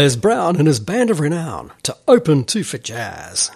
Les Brown and his band of renown to open Two for Jazz.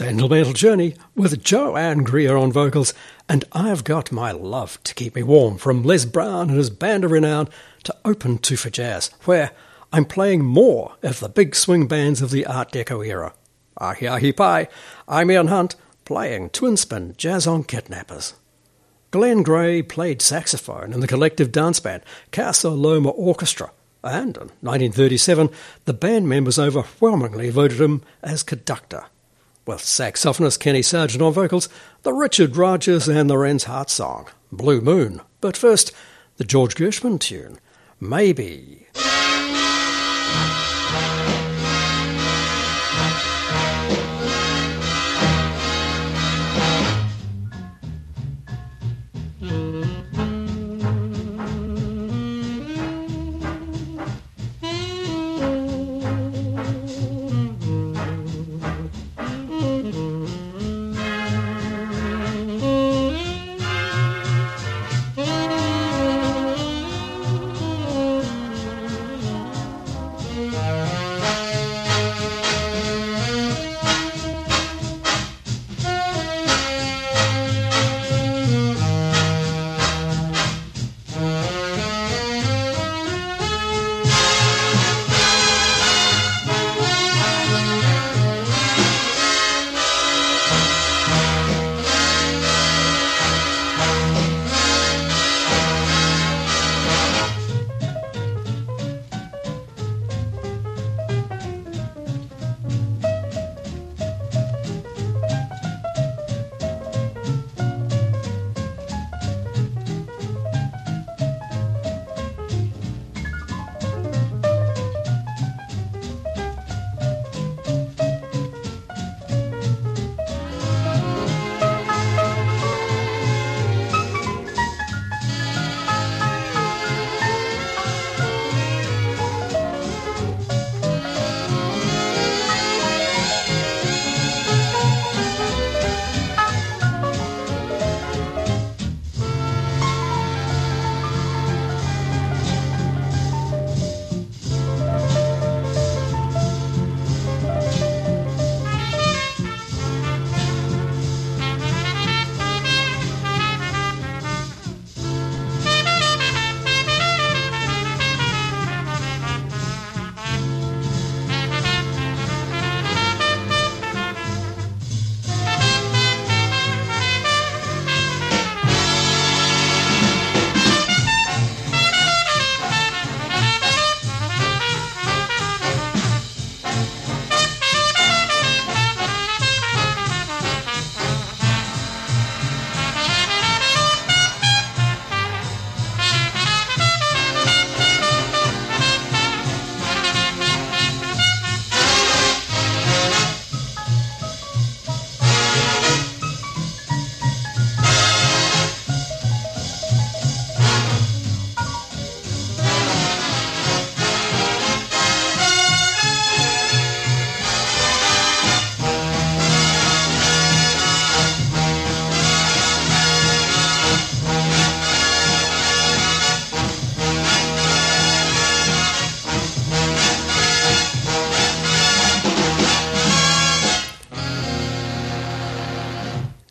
Sentimental Journey with Joanne Greer on vocals, and I've Got My Love to Keep Me Warm from Les Brown and his band of renown to Open Two for Jazz, where I'm playing more of the big swing bands of the Art Deco era. Ahi ahi pie, I'm Ian Hunt, playing twin spin jazz on kidnappers. Glen Gray played saxophone in the collective dance band Casa Loma Orchestra, and in 1937 the band members overwhelmingly voted him as conductor with saxophonist Kenny Sargent on vocals, the Richard Rodgers and Lorenz Hart song, Blue Moon. But first, the George Gershwin tune, Maybe.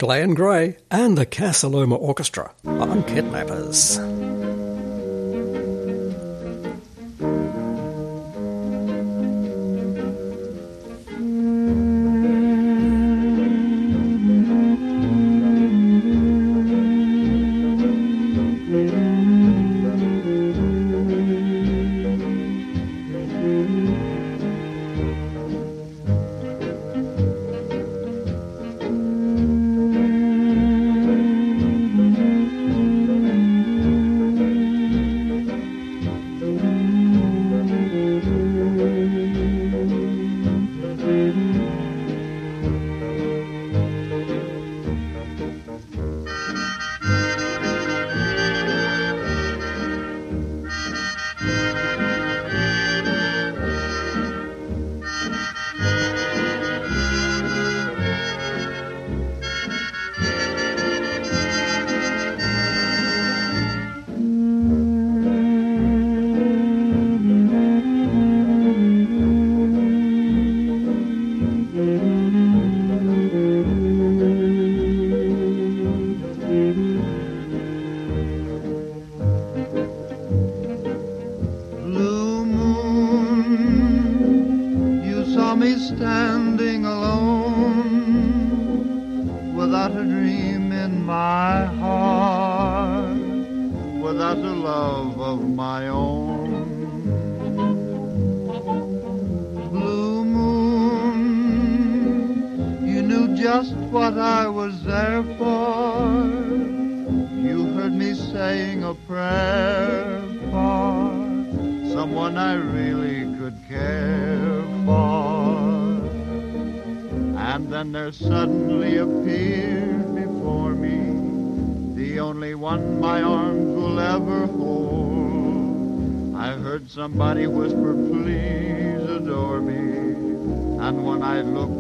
Glen Gray and the Casa Loma Orchestra on Kidnappers. When I looked,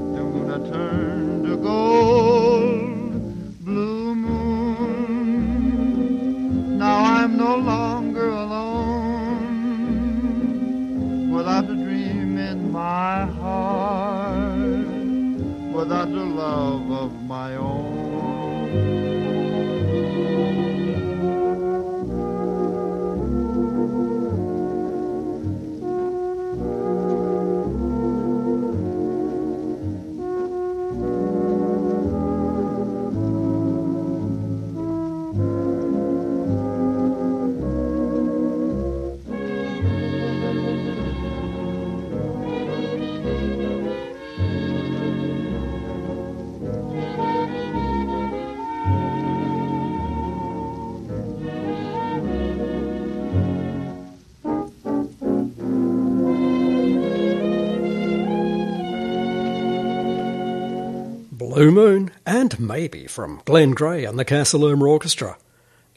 and Maybe from Glen Gray and the Casa Loma erm Orchestra.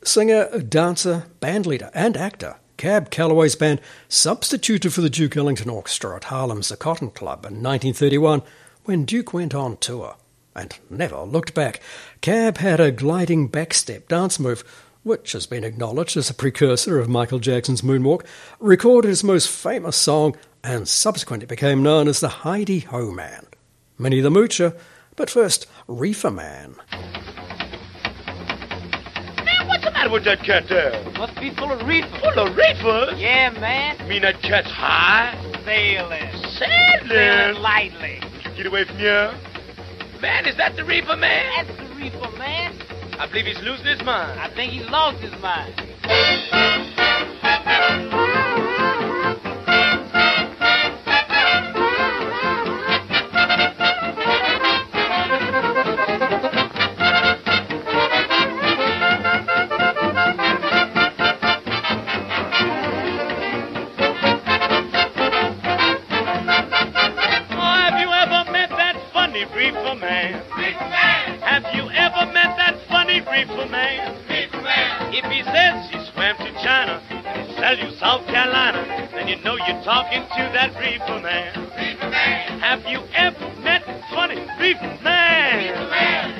Singer, dancer, bandleader, and actor Cab Calloway's band substituted for the Duke Ellington Orchestra at Harlem's The Cotton Club in 1931 when Duke went on tour and never looked back. Cab had a gliding backstep dance move, which has been acknowledged as a precursor of Michael Jackson's Moonwalk, recorded his most famous song, and subsequently became known as the Hi-De-Ho Man. Minnie the Moocher, but first, Reefer Man. Man, what's the matter with that cat there? Must be full of reefer. Full of reefers? Yeah, man. You mean that cat's high? Sailing. Sailing? Sailing lightly. Get away from here. Man, is that the reefer man? That's the reefer, man. I believe he's losing his mind. I think he's lost his mind. Man? reefer man, If he says he swam to China and he sell you South Carolina, then you know you're talking to that reefer man. reefer man, Have you ever met funny reefer man?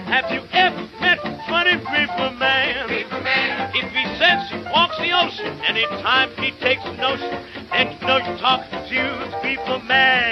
Have you ever met funny reefer man? reefer man, If he says he walks the ocean anytime he takes a notion, then you know you're talking to the reefer man. man.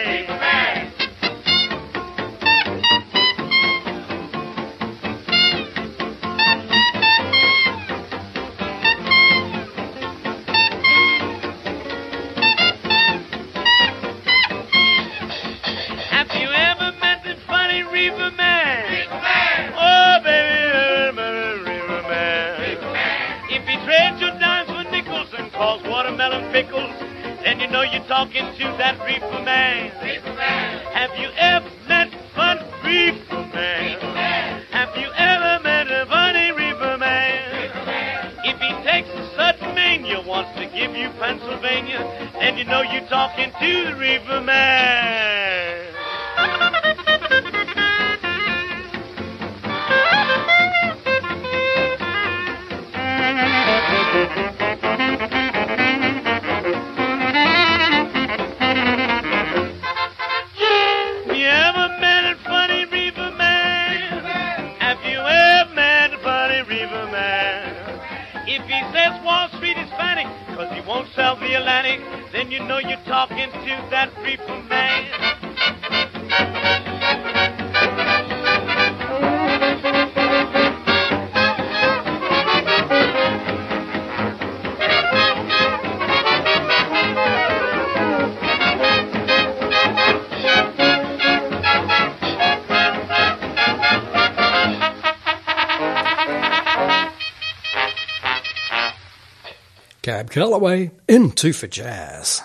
Calloway in Two for Jazz.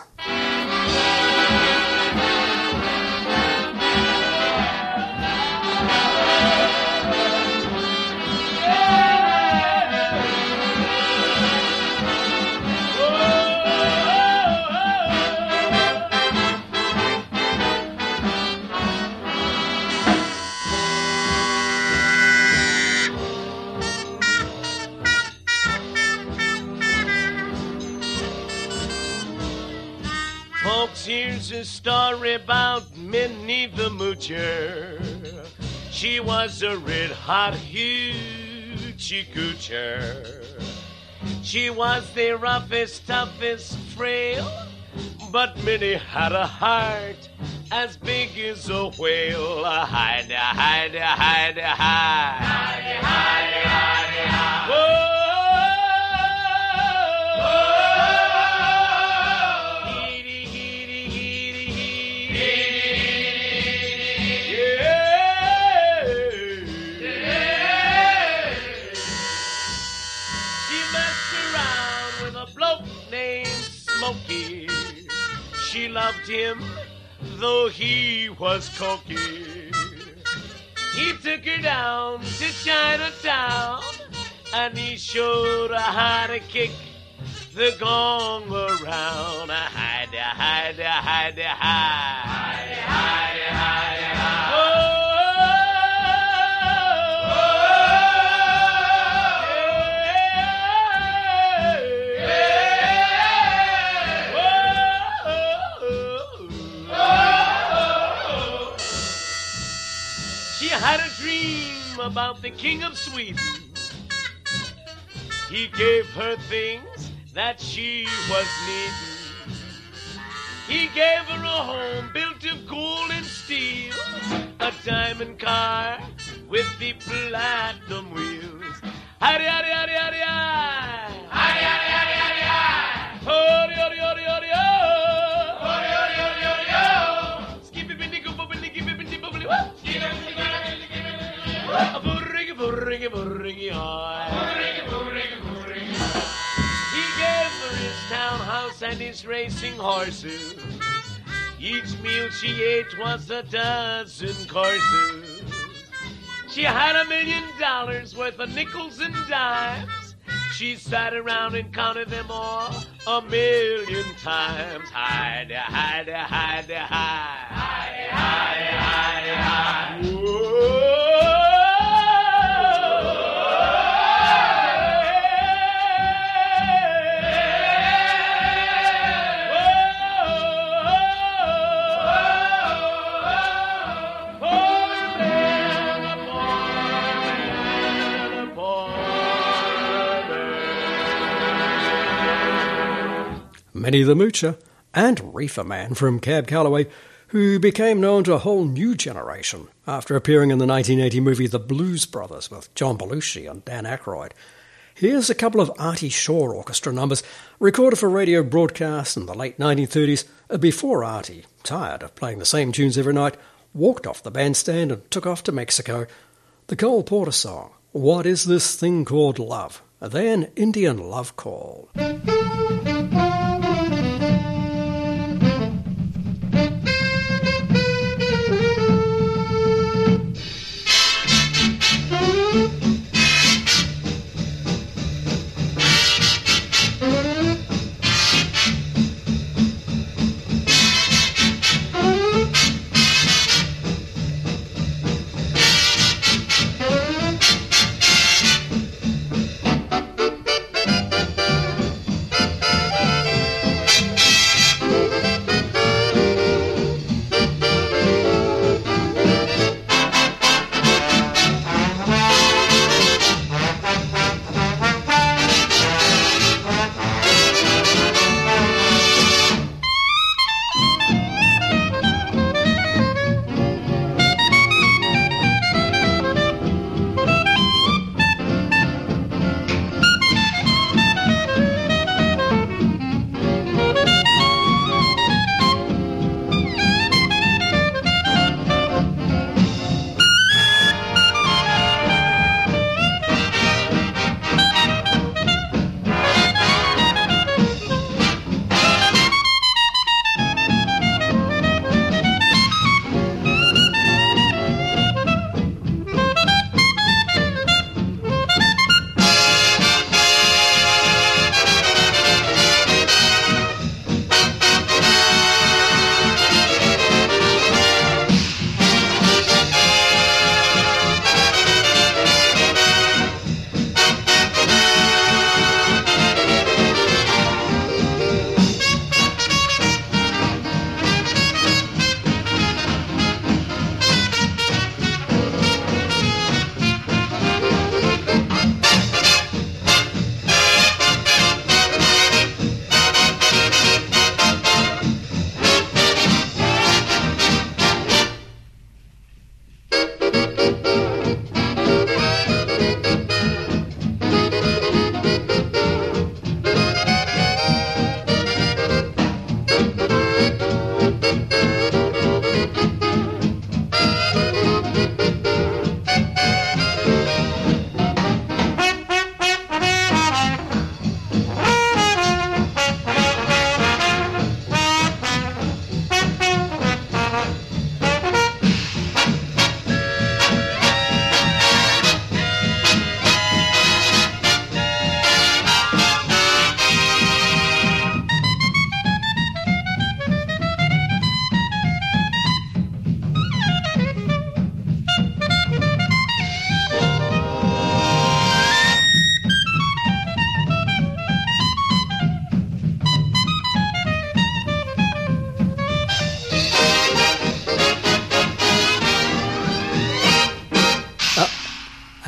Was a red hot hoochie. She was the roughest, toughest, frail, but Minnie had a heart as big as a whale. Hide, hide, hide. Hide, though he was cokey. He took her down to Chinatown, and he showed her how to kick the gong around. Hide, hide, hide, hide. Hide, about the king of Sweden. He gave her things that she was needing. He gave her a home built of gold and steel, a diamond car with the platinum wheels. Howdy, howdy, howdy, howdy, howdy. Burringy, burringy, hi. Burringy, burringy, burringy. He gave her his townhouse and his racing horses. Each meal she ate was a dozen courses. She had a million dollars worth of nickels and dimes. She sat around and counted them all a million times. Hide, hide, hide, hide. Hide, hide, hide, Minnie the Moocher, and Reefer Man from Cab Calloway, who became known to a whole new generation after appearing in the 1980 movie The Blues Brothers with John Belushi and Dan Aykroyd. Here's a couple of Artie Shaw orchestra numbers recorded for radio broadcasts in the late 1930s before Artie, tired of playing the same tunes every night, walked off the bandstand and took off to Mexico. The Cole Porter song, What Is This Thing Called Love? Then Indian Love Call.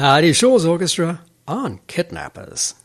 Artie Shaw's Orchestra on Kidnappers.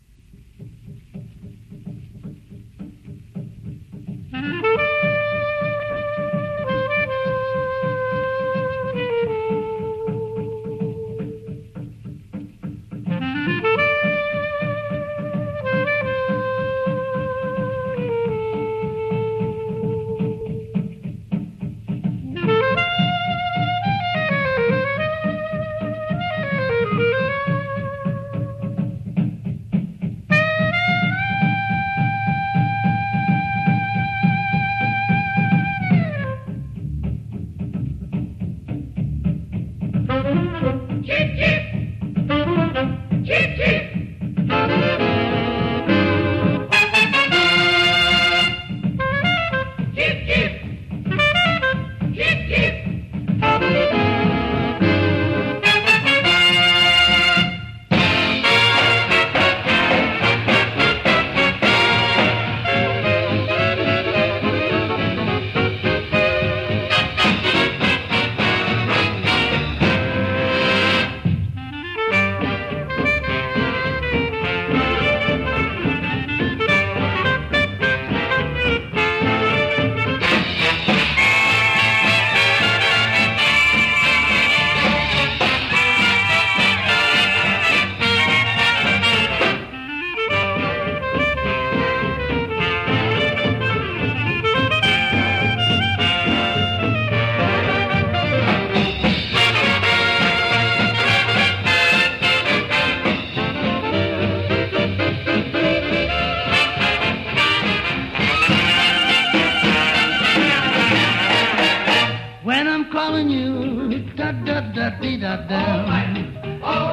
Da dee da da.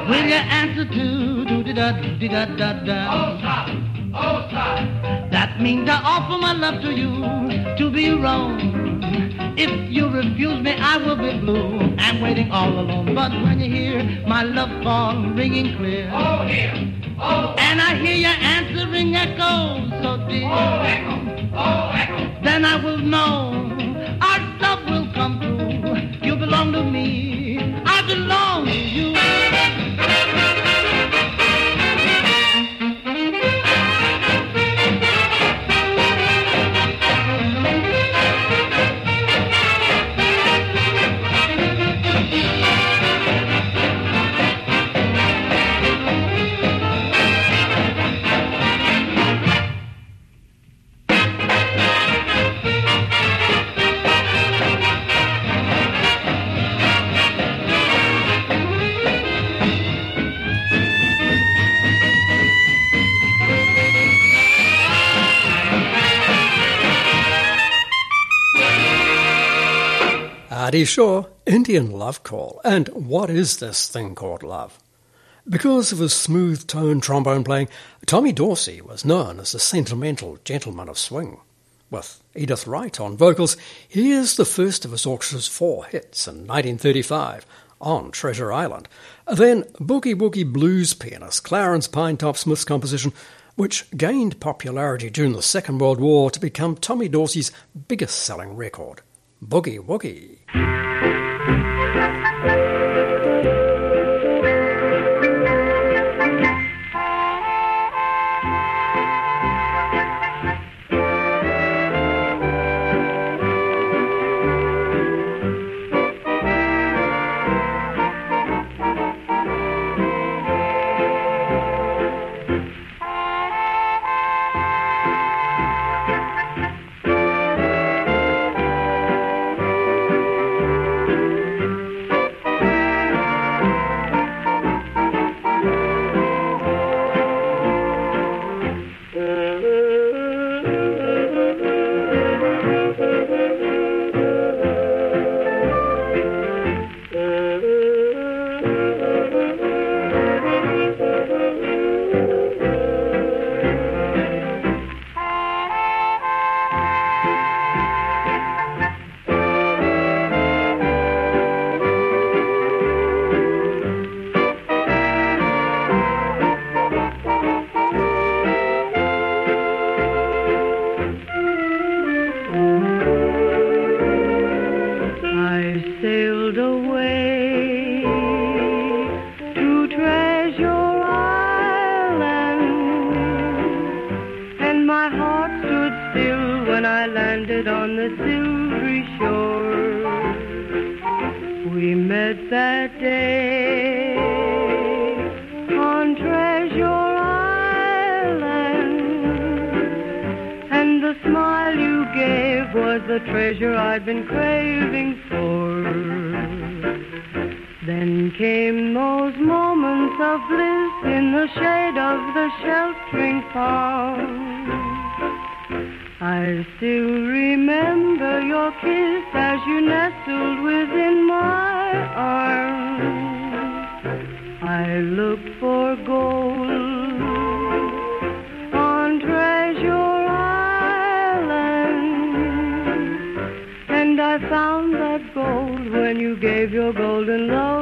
Will you answer to do da da dee da da da? That means I offer my love to you to be wrong. If you refuse me, I will be blue and waiting all alone. But when you hear my love call ringing clear, oh here, oh, and I hear your answering echo so dear, then I will know our love will come true. Shaw, Indian Love Call. And what is this thing called love? Because of his smooth tone trombone playing, Tommy Dorsey was known as the sentimental gentleman of swing. With Edythe Wright on vocals, he is the first of his orchestra's four hits in 1935 on Treasure Island. Then Boogie Woogie blues pianist Clarence Pinetop Smith's composition, which gained popularity during the Second World War to become Tommy Dorsey's biggest selling record, Boogie Woogie. Was the treasure I'd been craving for. Then came those moments of bliss in the shade of the sheltering palm. I still remember your kiss as you nestled within my arms. I looked for gold gave your golden love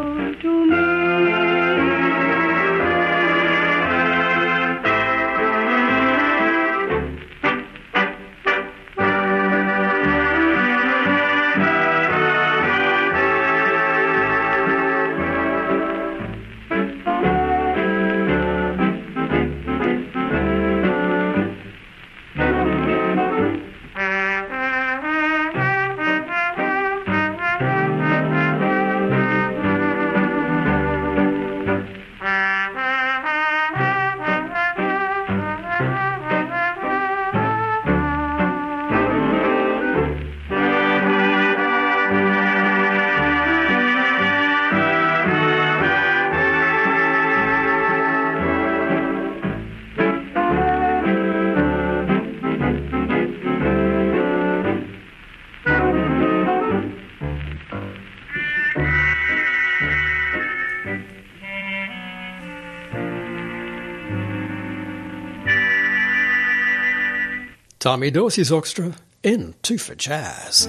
Tommy Dorsey's orchestra in Two for Jazz.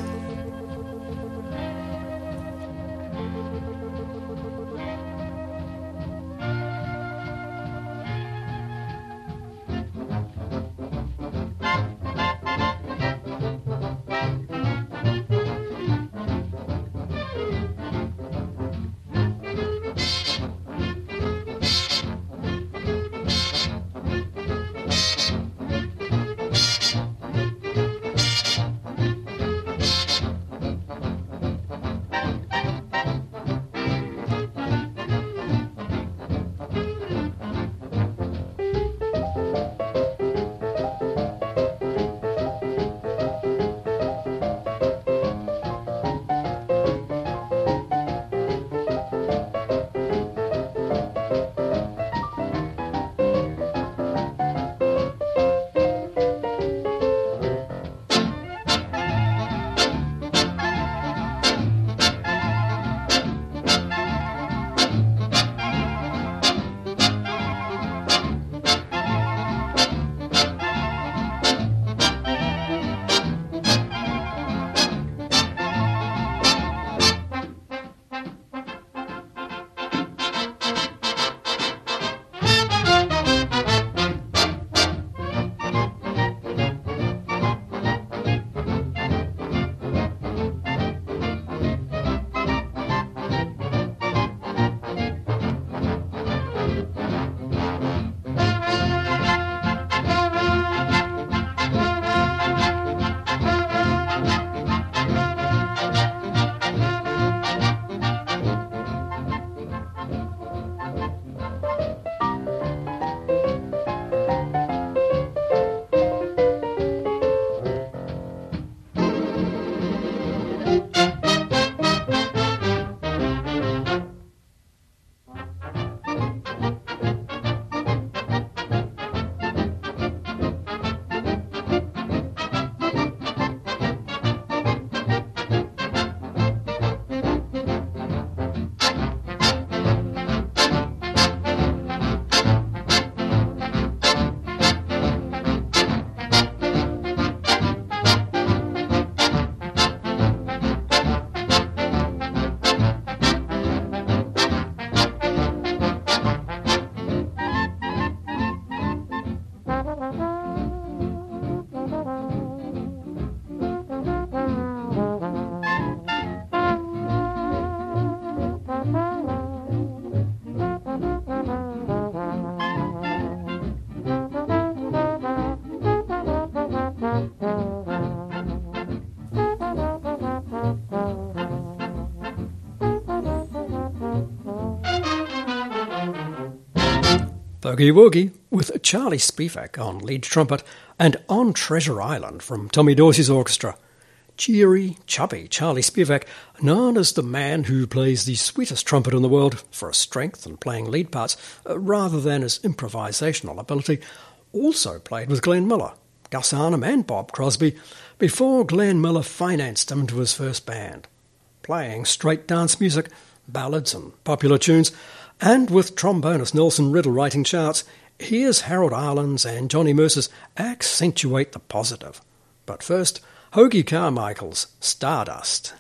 Boogie Woogie with Charlie Spivak on lead trumpet and On Treasure Island from Tommy Dorsey's orchestra. Cheery, chubby Charlie Spivak, known as the man who plays the sweetest trumpet in the world for strength and playing lead parts uh, rather than his improvisational ability, also played with Glenn Miller, Gus Arnheim, and Bob Crosby before Glenn Miller financed him to his first band. Playing straight dance music, ballads, and popular tunes, and with trombonist Nelson Riddle writing charts, here's Harold Arlen's and Johnny Mercer's Accentuate the Positive. But first, Hoagy Carmichael's Stardust.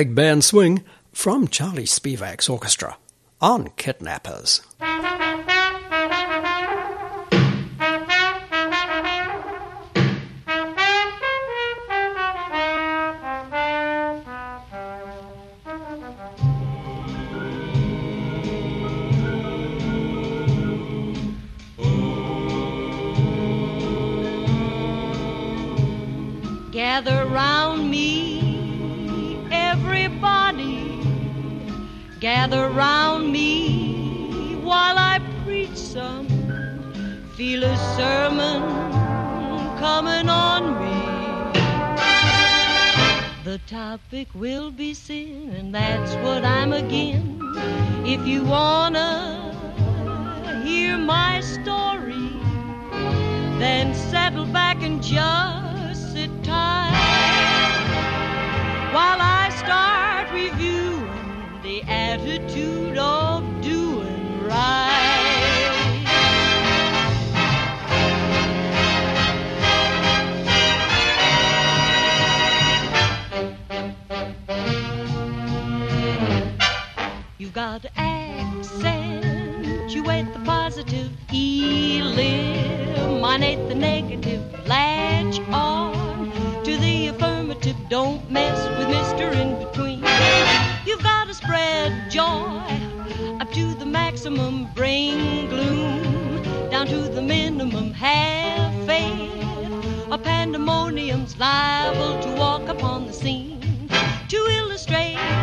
Big band swing from Charlie Spivak's orchestra on Kidnappers. Gather round me while I preach some. Feel a sermon coming on me. The topic will be sin, and that's what I'm again. If you wanna hear my story, then settle back and just sit tight while I attitude of doing right. You've got to accentuate the positive, eliminate the negative, latch on to the affirmative, don't mess with Mr. maximum, bring gloom down to the minimum, have faith. A pandemonium's liable to walk upon the scene. To illustrate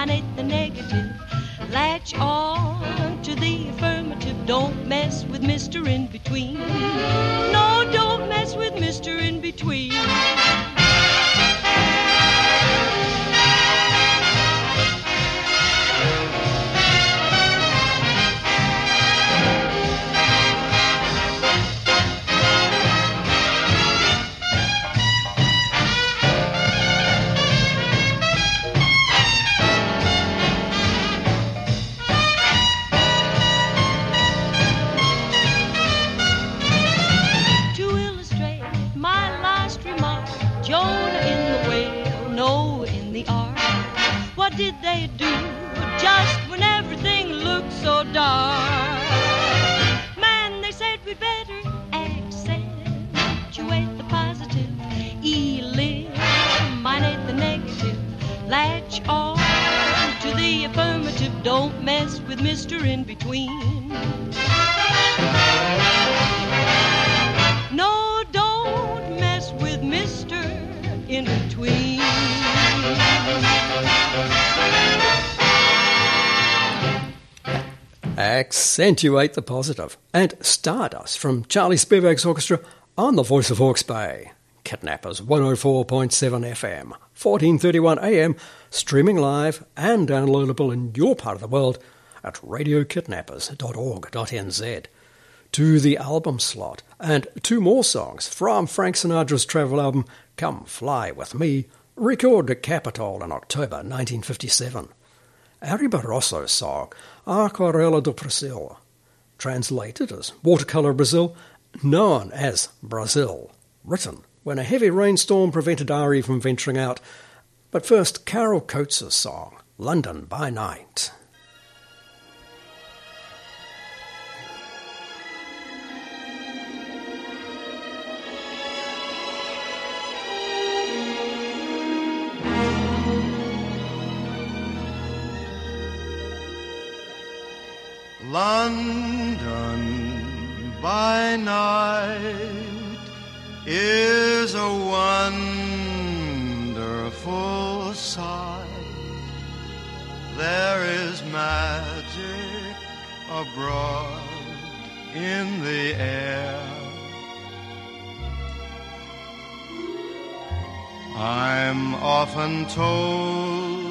eliminate the negative, latch on to the affirmative. Don't mess with Mr. In Between. No, don't mess with Mr. In Between. Dark? Man, they said we'd better accentuate the positive, eliminate the negative, latch on to the affirmative. Don't mess with Mr. In Between. No, don't mess with Mr. In Between. Accentuate the positive and Stardust from Charlie Spivak's orchestra on the Voice of Hawke's Bay. Kidnappers 104.7 FM, 1431 AM, streaming live and downloadable in your part of the world at radiokidnappers.org.nz. To the album slot and two more songs from Frank Sinatra's travel album Come Fly With Me, recorded at Capitol in October 1957. Ary Barroso's song Aquarela do Brasil, translated as Watercolour Brazil, known as Brazil, written when a heavy rainstorm prevented Ary from venturing out. But first, Carroll Coates' song London by Night. London by night is a wonderful sight. There is magic abroad in the air. I'm often told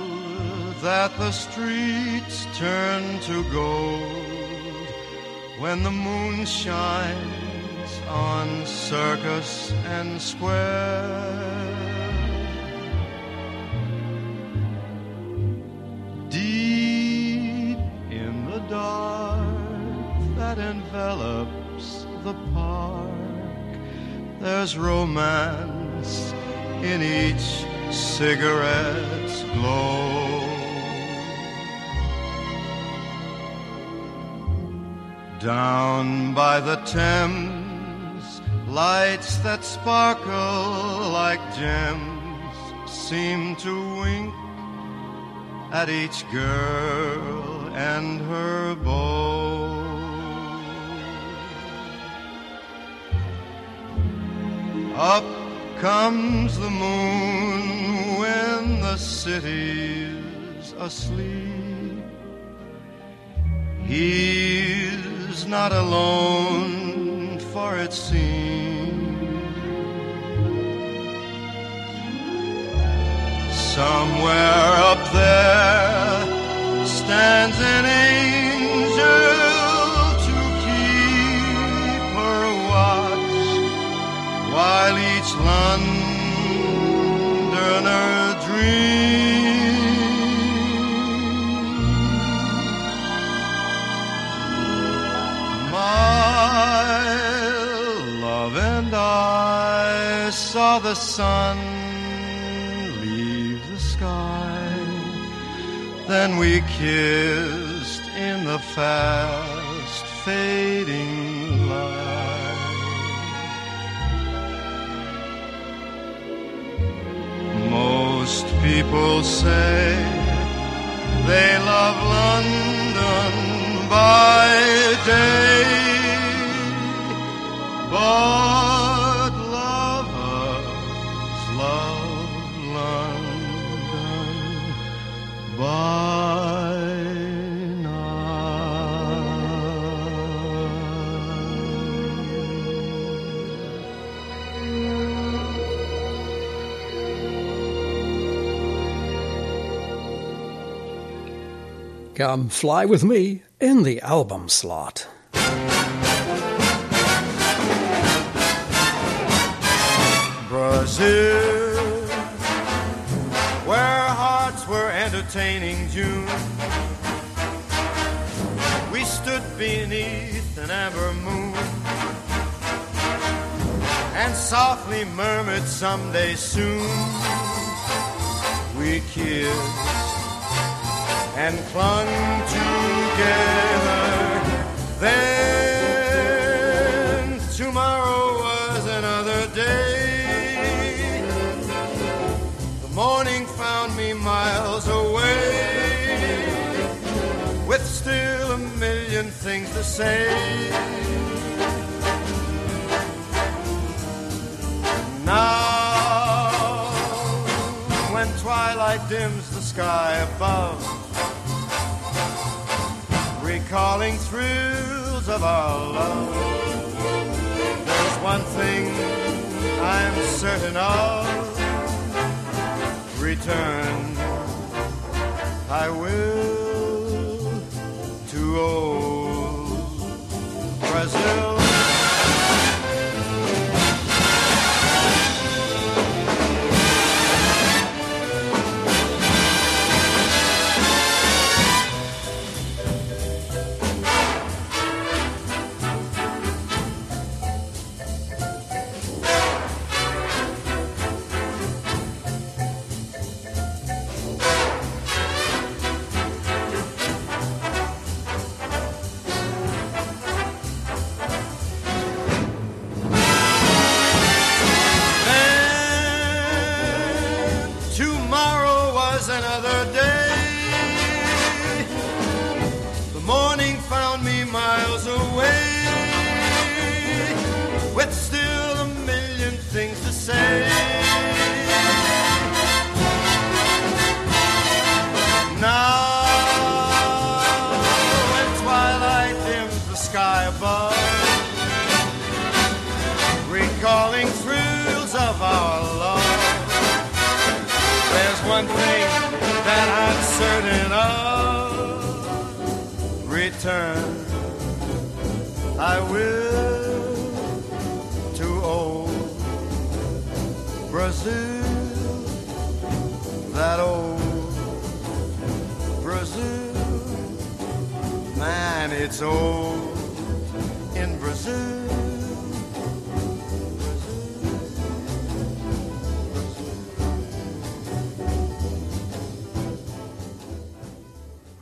that the streets turn to gold when the moon shines on circus and square. Deep in the dark that envelops the park, there's romance in each cigarette's glow. Down by the Thames, lights that sparkle like gems seem to wink at each girl and her beau. Up comes the moon when the city's asleep. He's not alone, for it seems. Somewhere up there stands an angel to keep her watch while each Londoner love and I saw the sun leave the sky. Then we kissed in the fast fading light. Most people say they love London by day, but lovers love London by. Come fly with me in the album slot. Brazil, where hearts were entertaining June. We stood beneath an amber moon and softly murmured someday soon. We kissed and clung together. Then tomorrow was another day. Still a million things to say. Now, when twilight dims the sky above, recalling thrills of our love. There's one thing I'm certain of return. I will old Brazil. will to old Brazil, that old Brazil. Man, it's old in Brazil.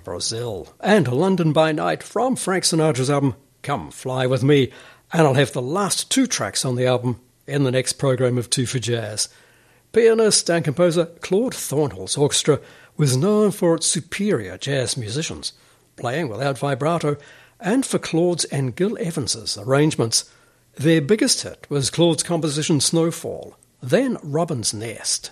Brazil. And London by Night from Frank Sinatra's album Come Fly With Me, and I'll have the last two tracks on the album in the next program of Two for Jazz. Pianist and composer Claude Thornhill's orchestra was known for its superior jazz musicians, playing without vibrato, and for Claude's and Gil Evans's arrangements. Their biggest hit was Claude's composition Snowfall, then Robbins' Nest.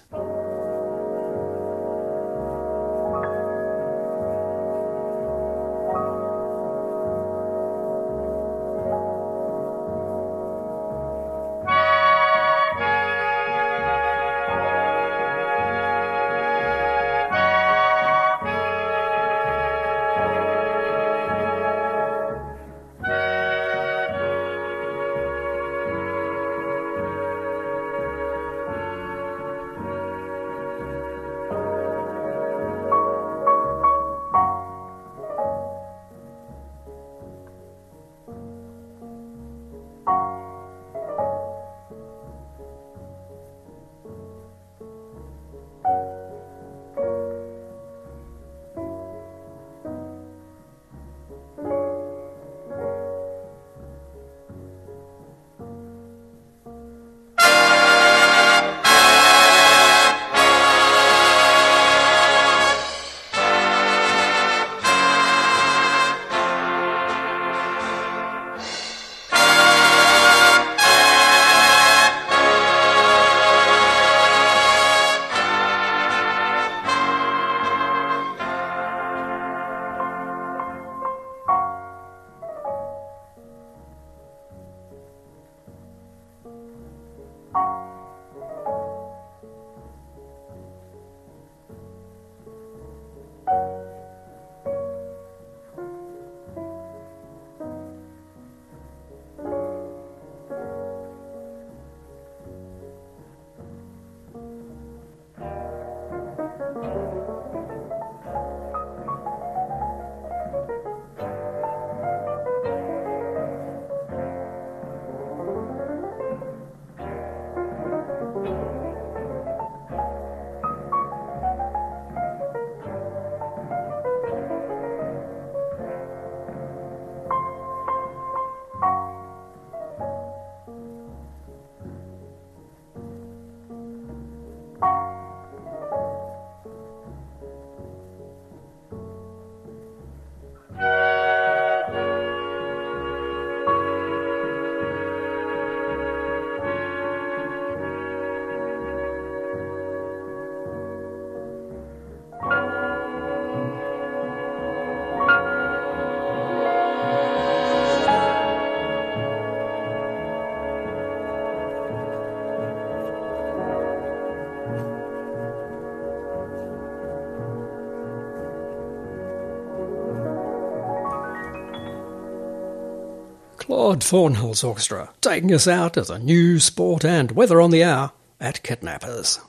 Claude Thornhill's orchestra, taking us out as a news, sport, and weather on the hour at Kidnappers.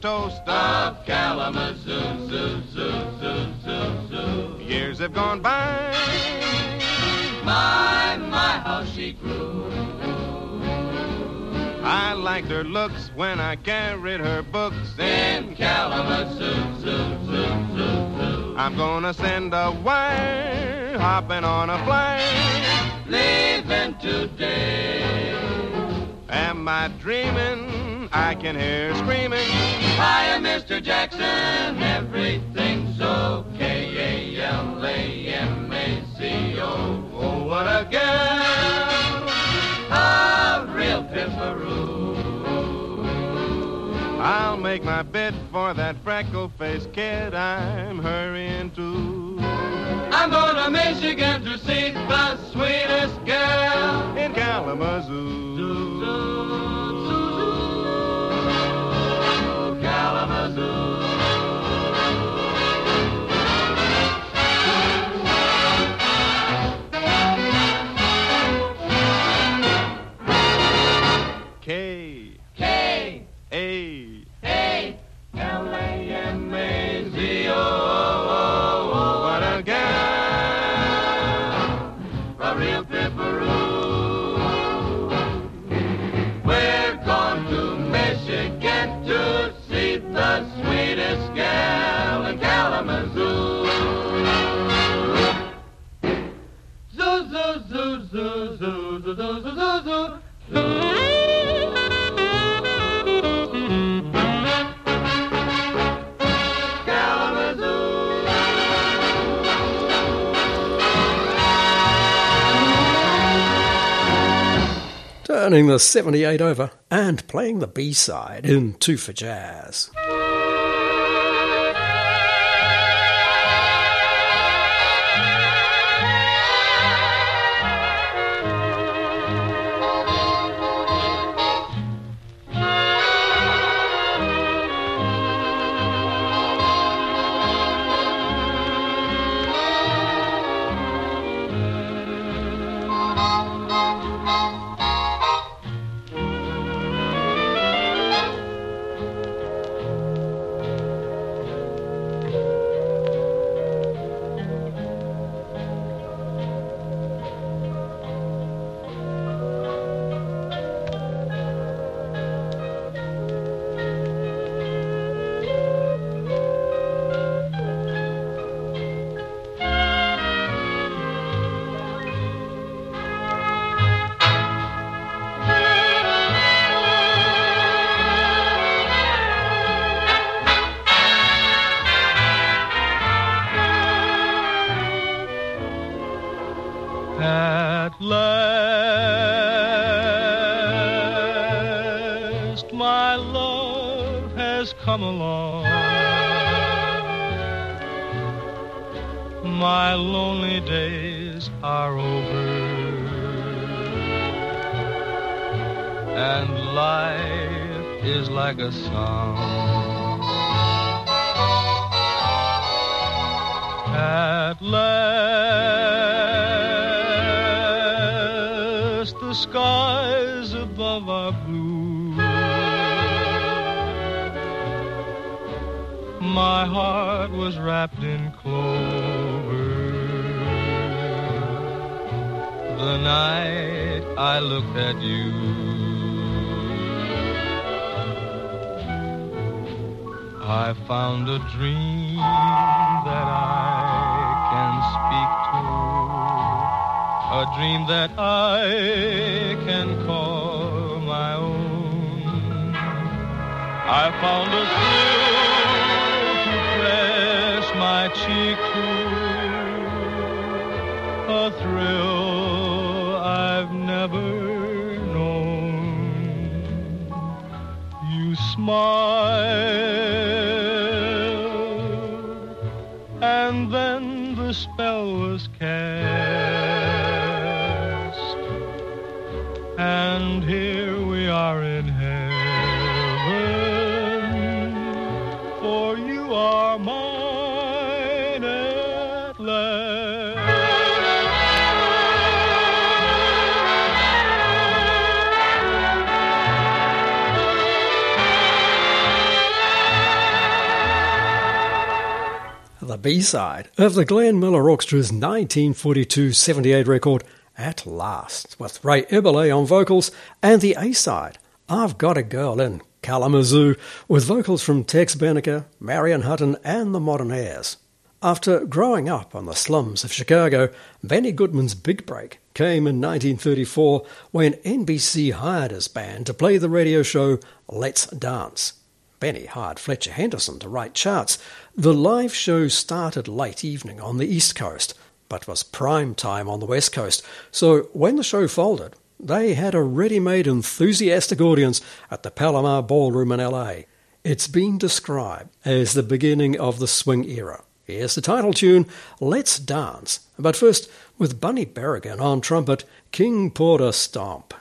Toast of Kalamazoo, zoo, zoo, zoo, zoo, zoo. Years have gone by. My, my, how she grew. I liked her looks when I carried her books In Kalamazoo, zoo, zoo, zoo, zoo. I'm gonna send a wire hopping on a flyer. Leaving today. Am I dreaming? I can hear screaming. Hiya, Mr. Jackson. Everything's okay. A-L-A-M-A-Z-O. Oh, what a gal! A real pimperoo. I'll make my bid for that freckle-faced kid I'm hurrying to. I'm going to Michigan to see the sweetest girl. In Kalamazoo. Kalamazoo. go. Turning the 78 over and playing the B side in Two for Jazz. At you. I found a dream that I can speak to, a dream that I can call my own. I found a B side of the Glenn Miller Orchestra's 1942 78 record, At Last, with Ray Eberle on vocals, and the A side, I've Got a Girl in Kalamazoo, with vocals from Tex Beneke, Marion Hutton, and the Modern Modernaires. After growing up on the slums of Chicago, Benny Goodman's big break came in 1934 when NBC hired his band to play the radio show Let's Dance. Benny hired Fletcher Henderson to write charts. The live show started late evening on the East Coast, but was prime time on the West Coast, so when the show folded, they had a ready-made enthusiastic audience at the Palomar Ballroom in LA. It's been described as the beginning of the swing era. Here's the title tune, Let's Dance. But first, with Bunny Berrigan on trumpet, King Porter Stomp.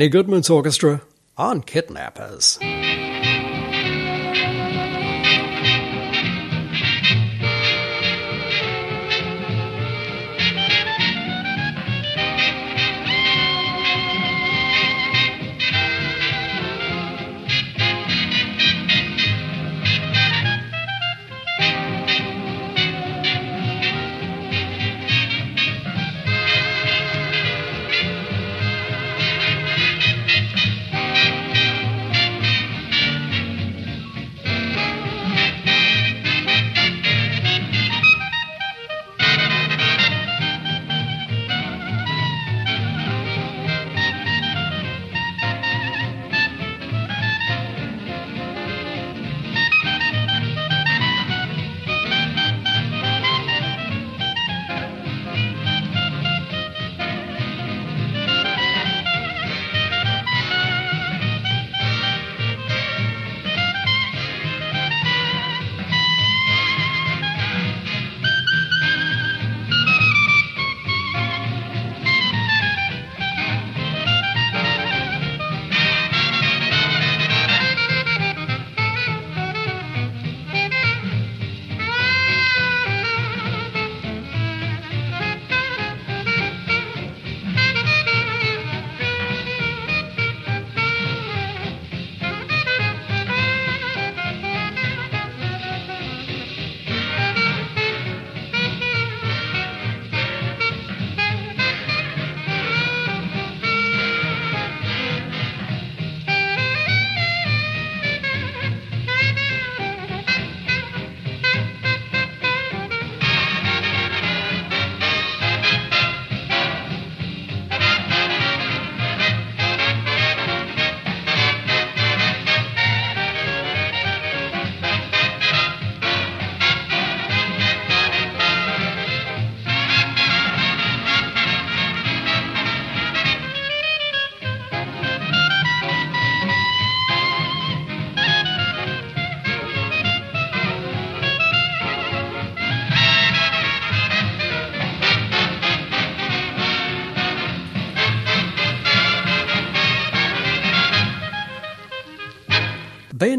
Benny Goodman's orchestra on Kidnappers.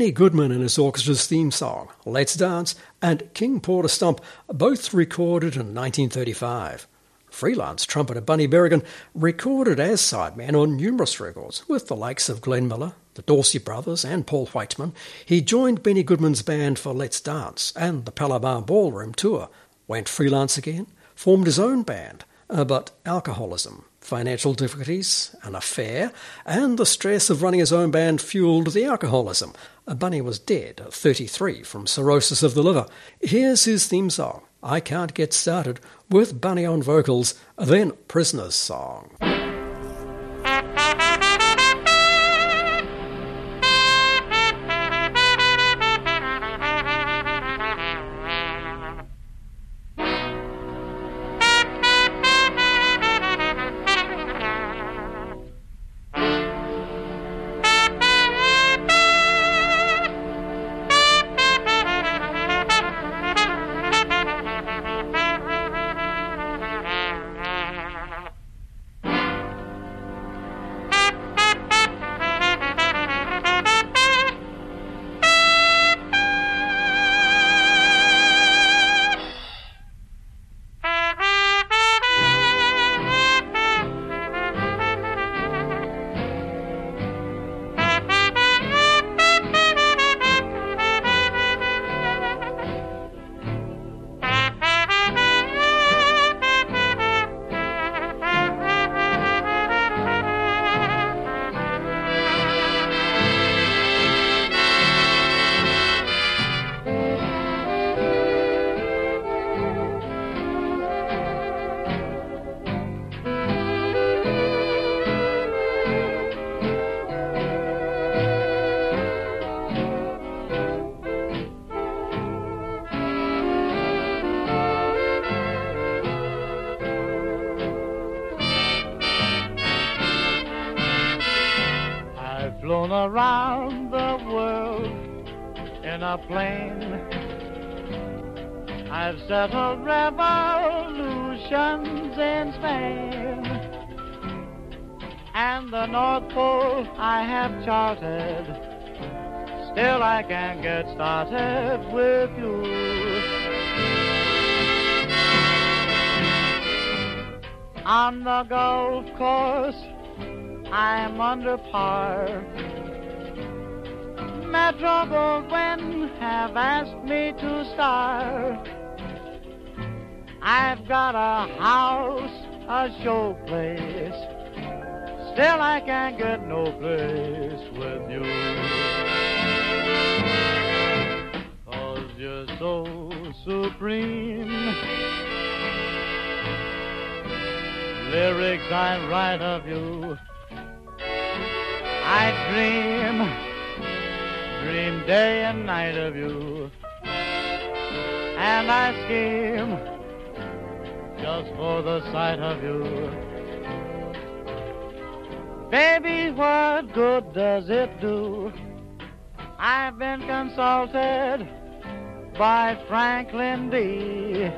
Benny Goodman and his orchestra's theme song, Let's Dance, and King Porter Stomp, both recorded in 1935. Freelance trumpeter Bunny Berrigan recorded as sideman on numerous records with the likes of Glenn Miller, the Dorsey Brothers, and Paul Whiteman. He joined Benny Goodman's band for Let's Dance and the Palomar Ballroom tour, went freelance again, formed his own band, uh, but alcoholism, financial difficulties, an affair, and the stress of running his own band fueled the alcoholism. Bunny was dead at 33 from cirrhosis of the liver. Here's his theme song, I Can't Get Started, with Bunny on vocals, then Prisoner's Song. A showplace. Still I can't get no place with you. Cause you're so supreme. Lyrics I write of you. I dream, dream day and night of you. And I scheme just for the sight of you. Baby, what good does it do? I've been consulted by Franklin D.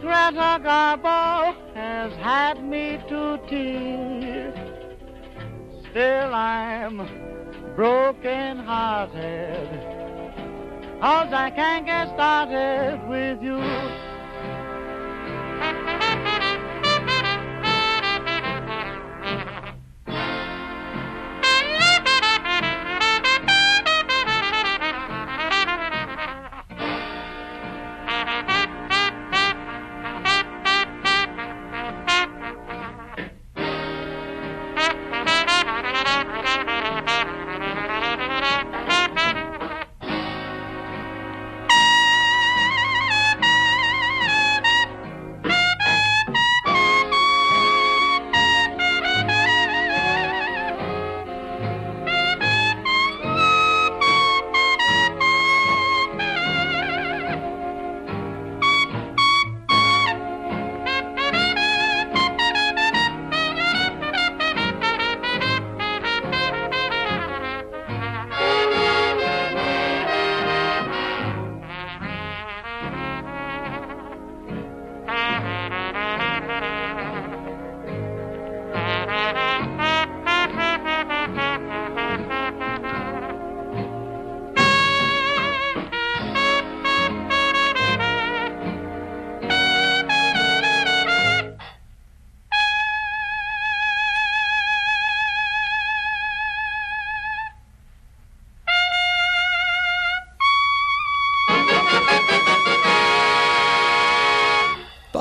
Greta Garbo has had me to tea. Still I'm broken hearted. Cause I can't get started with you. Thank you.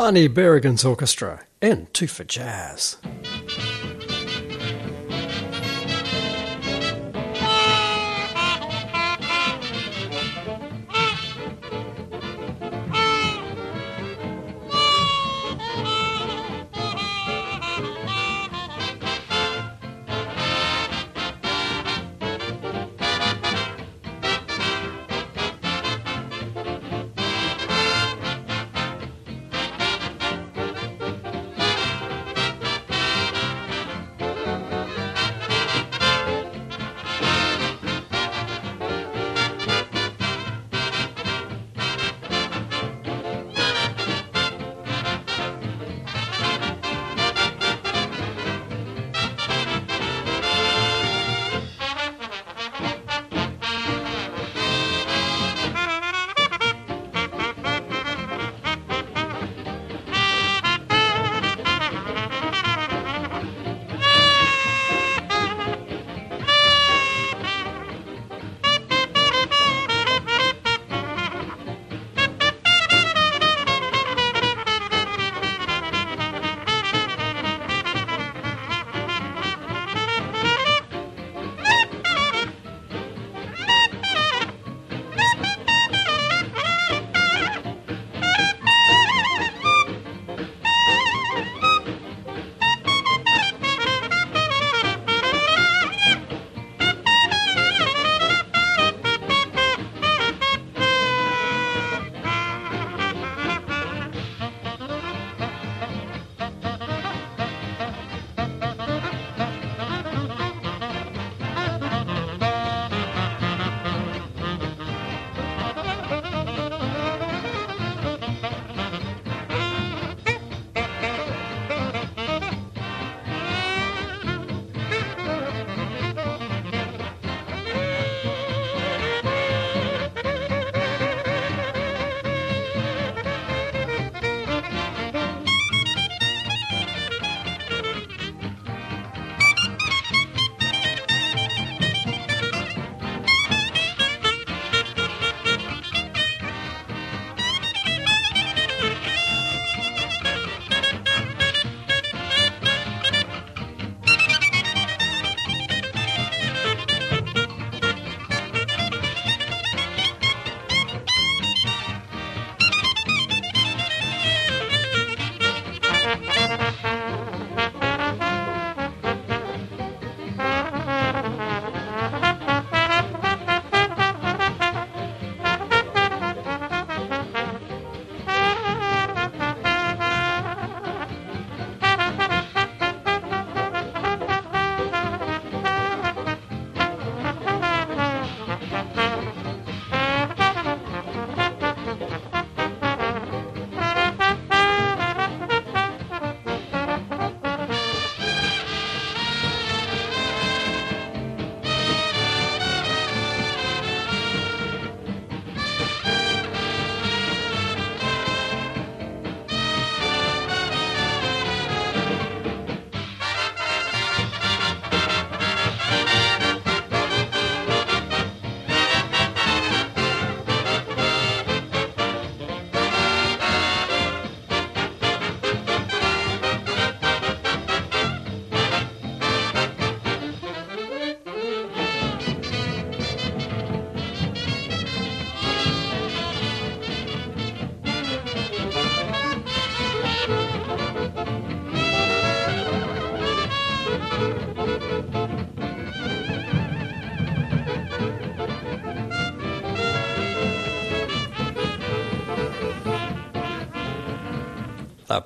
Bunny Berrigan's orchestra and Two for Jazz.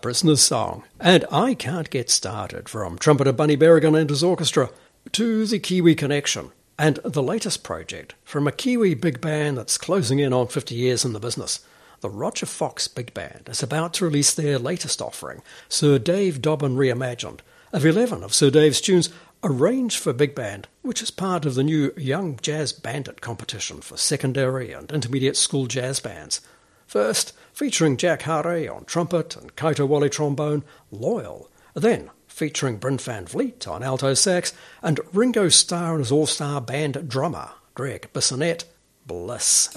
Prisoner's Song, and I Can't Get Started from trumpeter Bunny Berrigan and his orchestra to the Kiwi Connection and the latest project from a Kiwi big band that's closing in on 50 years in the business. The Roger Fox Big Band is about to release their latest offering, Sir Dave Dobbyn Reimagined, of 11 of Sir Dave's tunes arranged for big band, which is part of the new Young Jazz Bandit competition for secondary and intermediate school jazz bands. First, featuring Jack Hare on trumpet and Kaito Wally trombone, Loyal. Then, featuring Bryn Van Vliet on alto sax and Ringo Starr and his all-star band drummer, Gregg Bissonette, Bliss.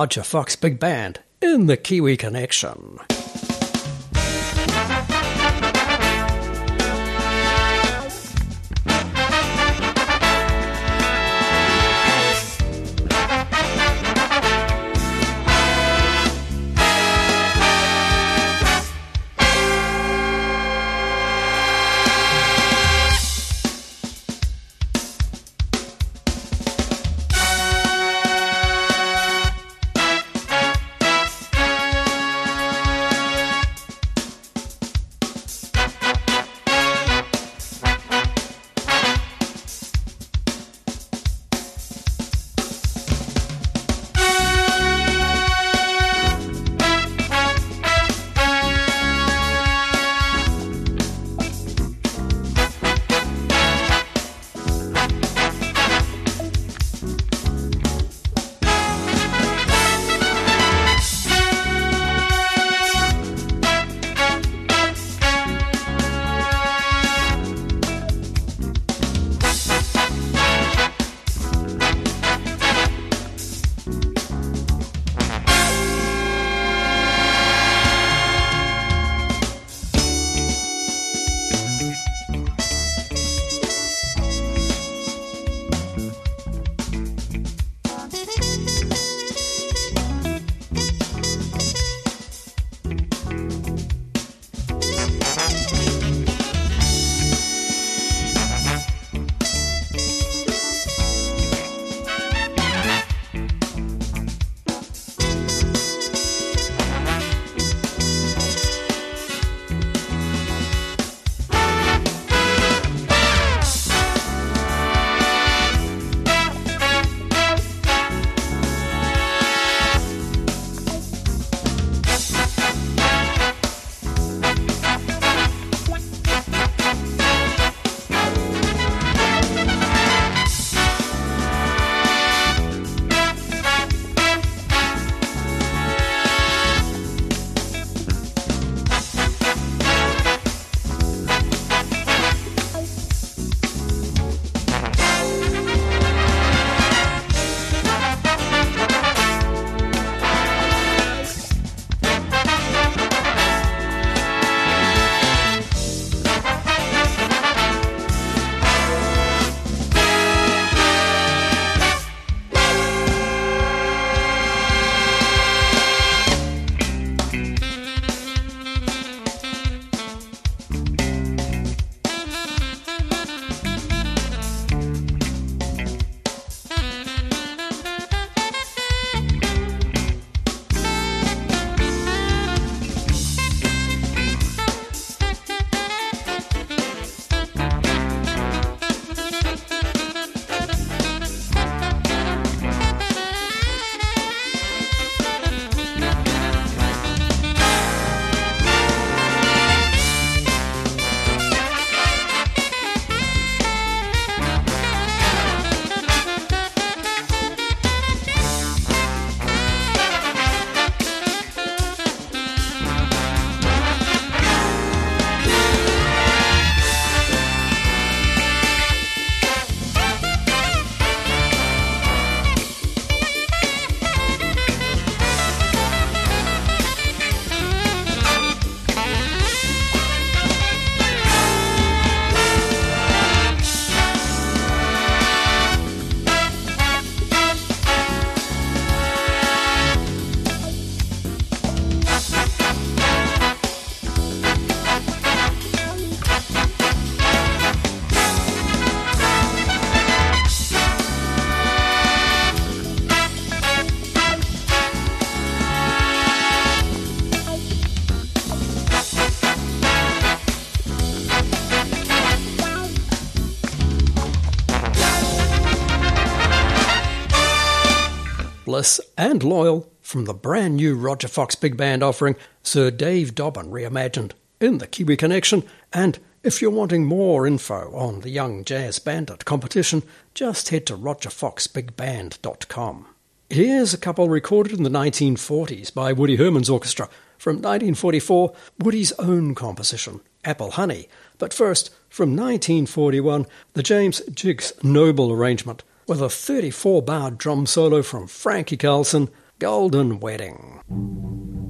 Roger Fox Big Band in the Kiwi Connection. And Loyal from the brand new Roger Fox Big Band offering Sir Dave Dobbyn reimagined in the Kiwi Connection. And if you're wanting more info on the Young Jazz Bandit competition, just head to rogerfoxbigband.com. Here's a couple recorded in the 1940s by Woody Herman's orchestra. From 1944, Woody's own composition, Apple Honey. But first, from 1941, the James Jiggs Noble arrangement with a 34 bar drum solo from Frankie Carlson, Golden Wedding.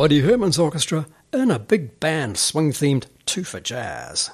Woody Herman's orchestra in a big band swing themed two for jazz.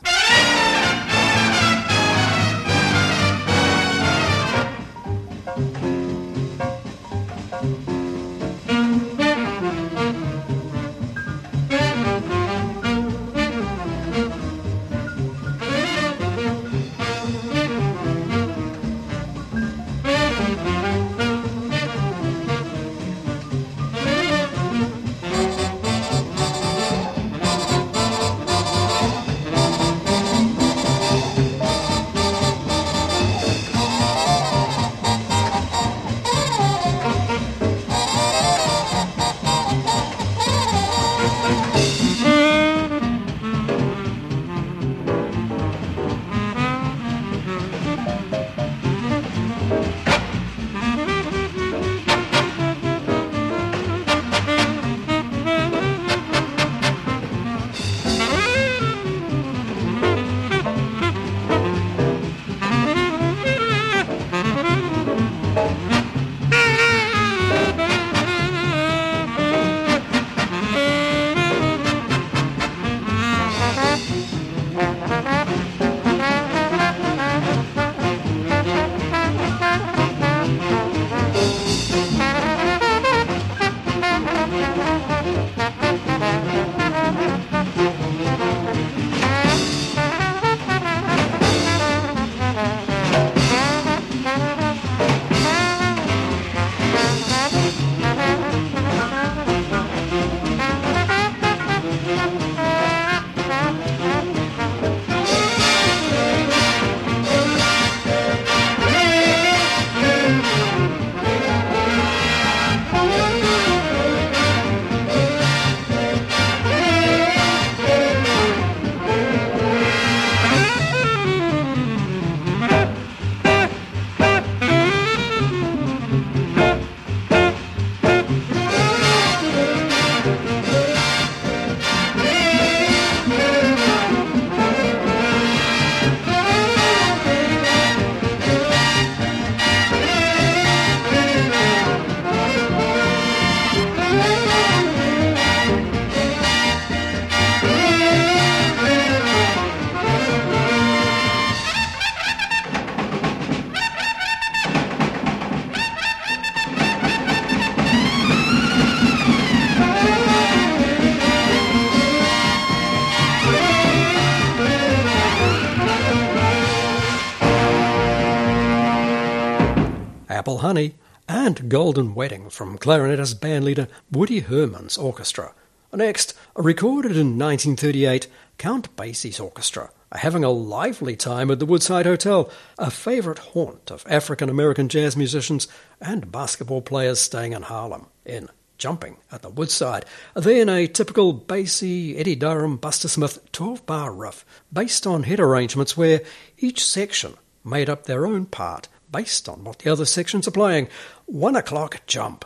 Honey, and Golden Wedding from clarinetist bandleader Woody Herman's orchestra. Next, recorded in 1938, Count Basie's orchestra are having a lively time at the Woodside Hotel, a favourite haunt of African American jazz musicians and basketball players staying in Harlem, in Jumping at the Woodside. Then a typical Basie, Eddie Durham, Buster Smith 12 bar riff, based on head arrangements where each section made up their own part based on what the other sections are playing. One o'clock jump.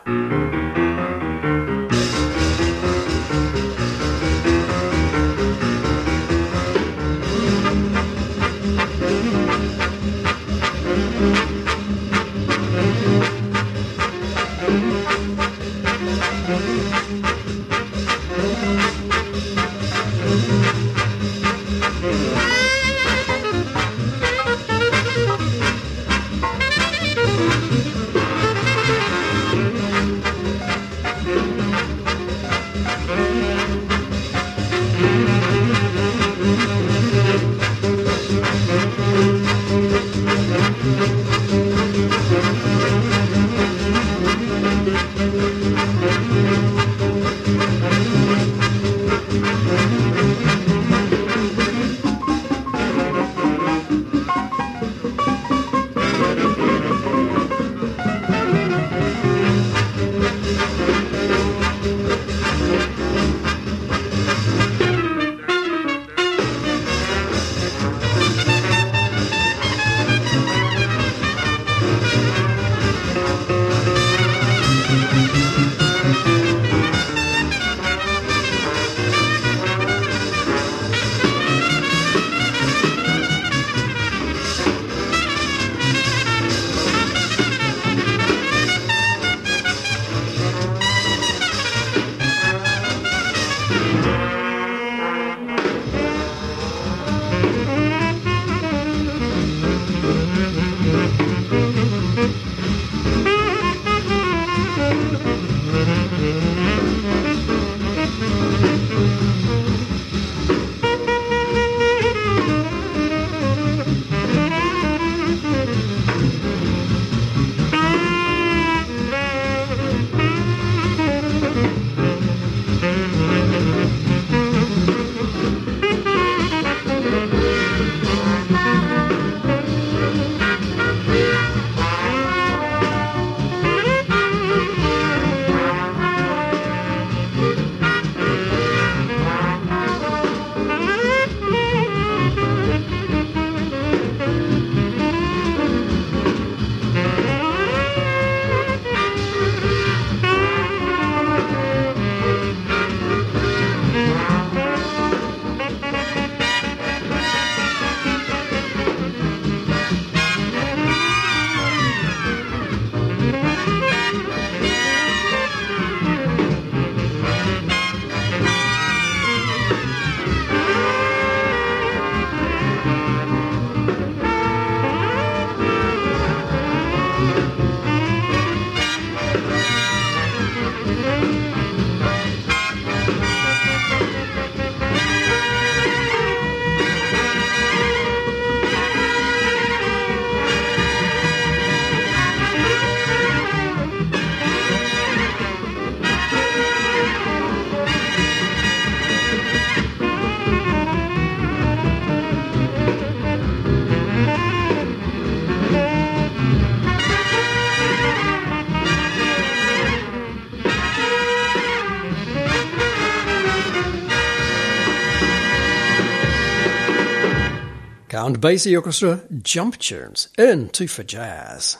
Música Count Basie Orchestra Jump Tunes in Two for Jazz.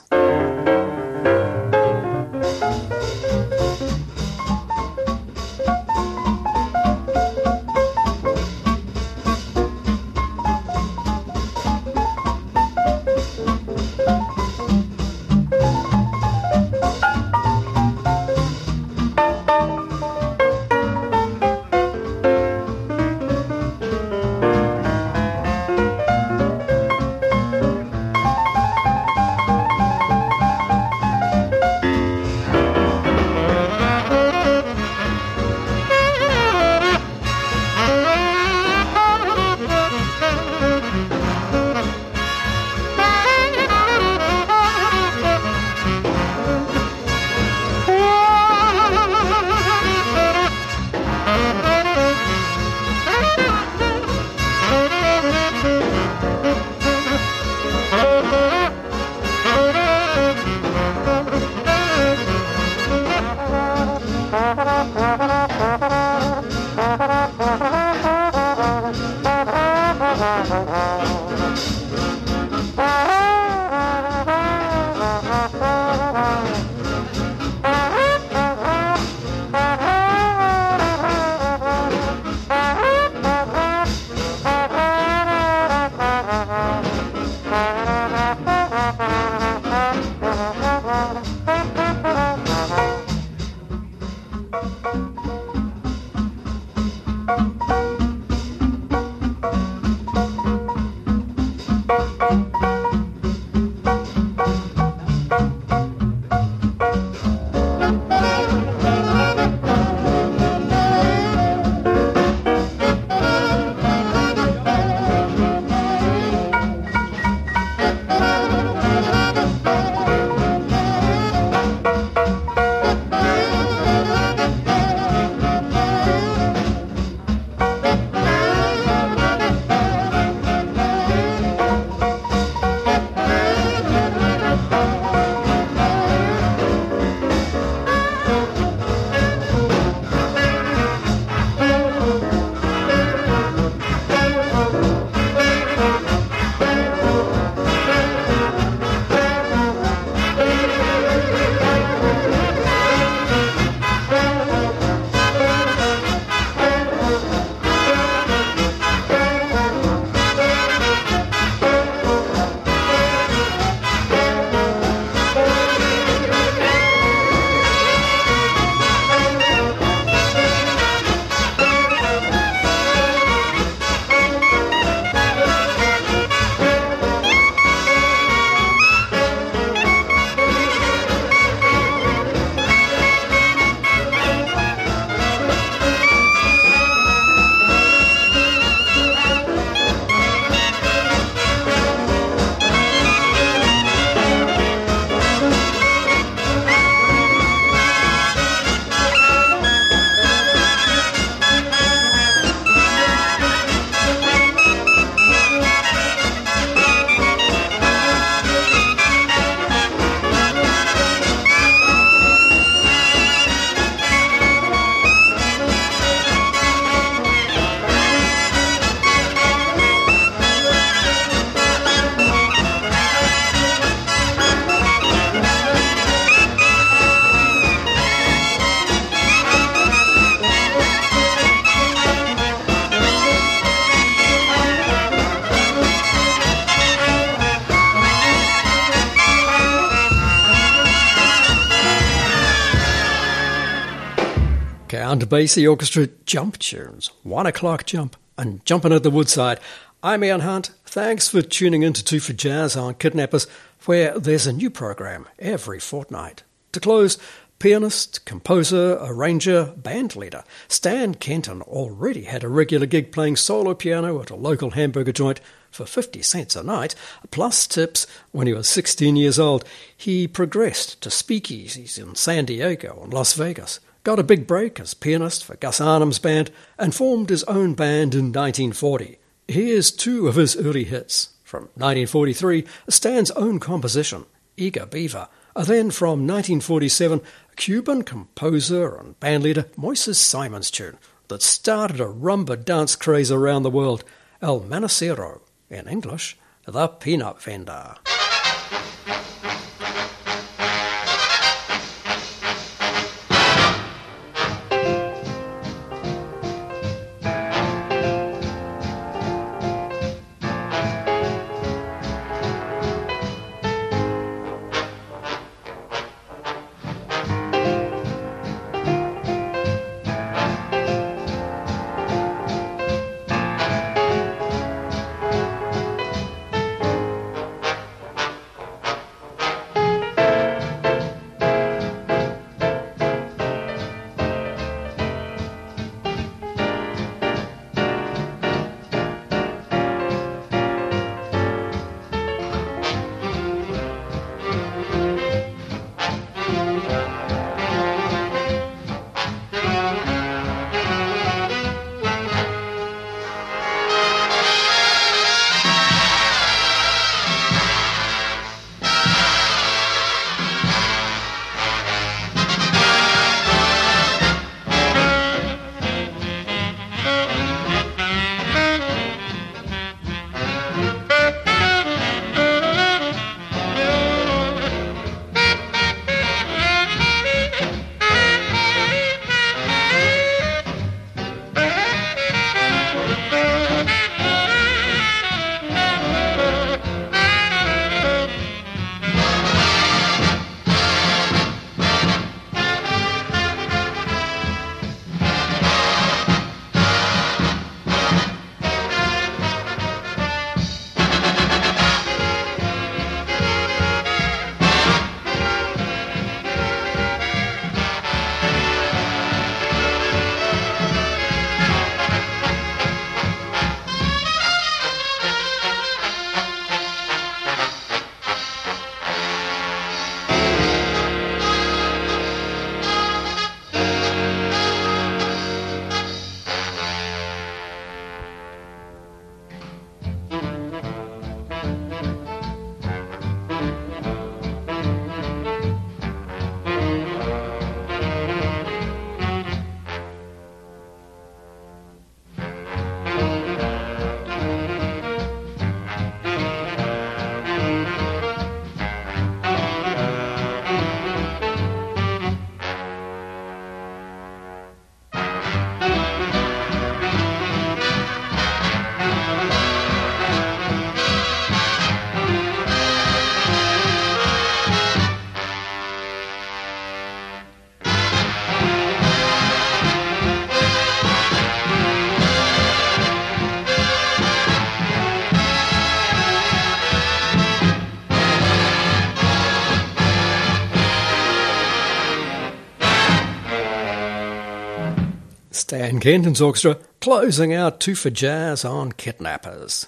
Basie Orchestra jump tunes, One O'Clock Jump, and Jumping at the Woodside. I'm Ian Hunt. Thanks for tuning in to Two for Jazz on Kidnappers, where there's a new program every fortnight. To close, pianist, composer, arranger, band leader Stan Kenton already had a regular gig playing solo piano at a local hamburger joint for 50 cents a night, plus tips when he was 16 years old. He progressed to speakeasies in San Diego and Las Vegas got a big break as pianist for Gus Arnheim's band, and formed his own band in 1940. Here's two of his early hits. From 1943, Stan's own composition, Eager Beaver. Then from 1947, Cuban composer and bandleader Moises Simon's tune that started a rumba dance craze around the world, El Manicero, in English, The Peanut Vendor. Stan Kenton's orchestra closing out two for jazz on Kidnappers.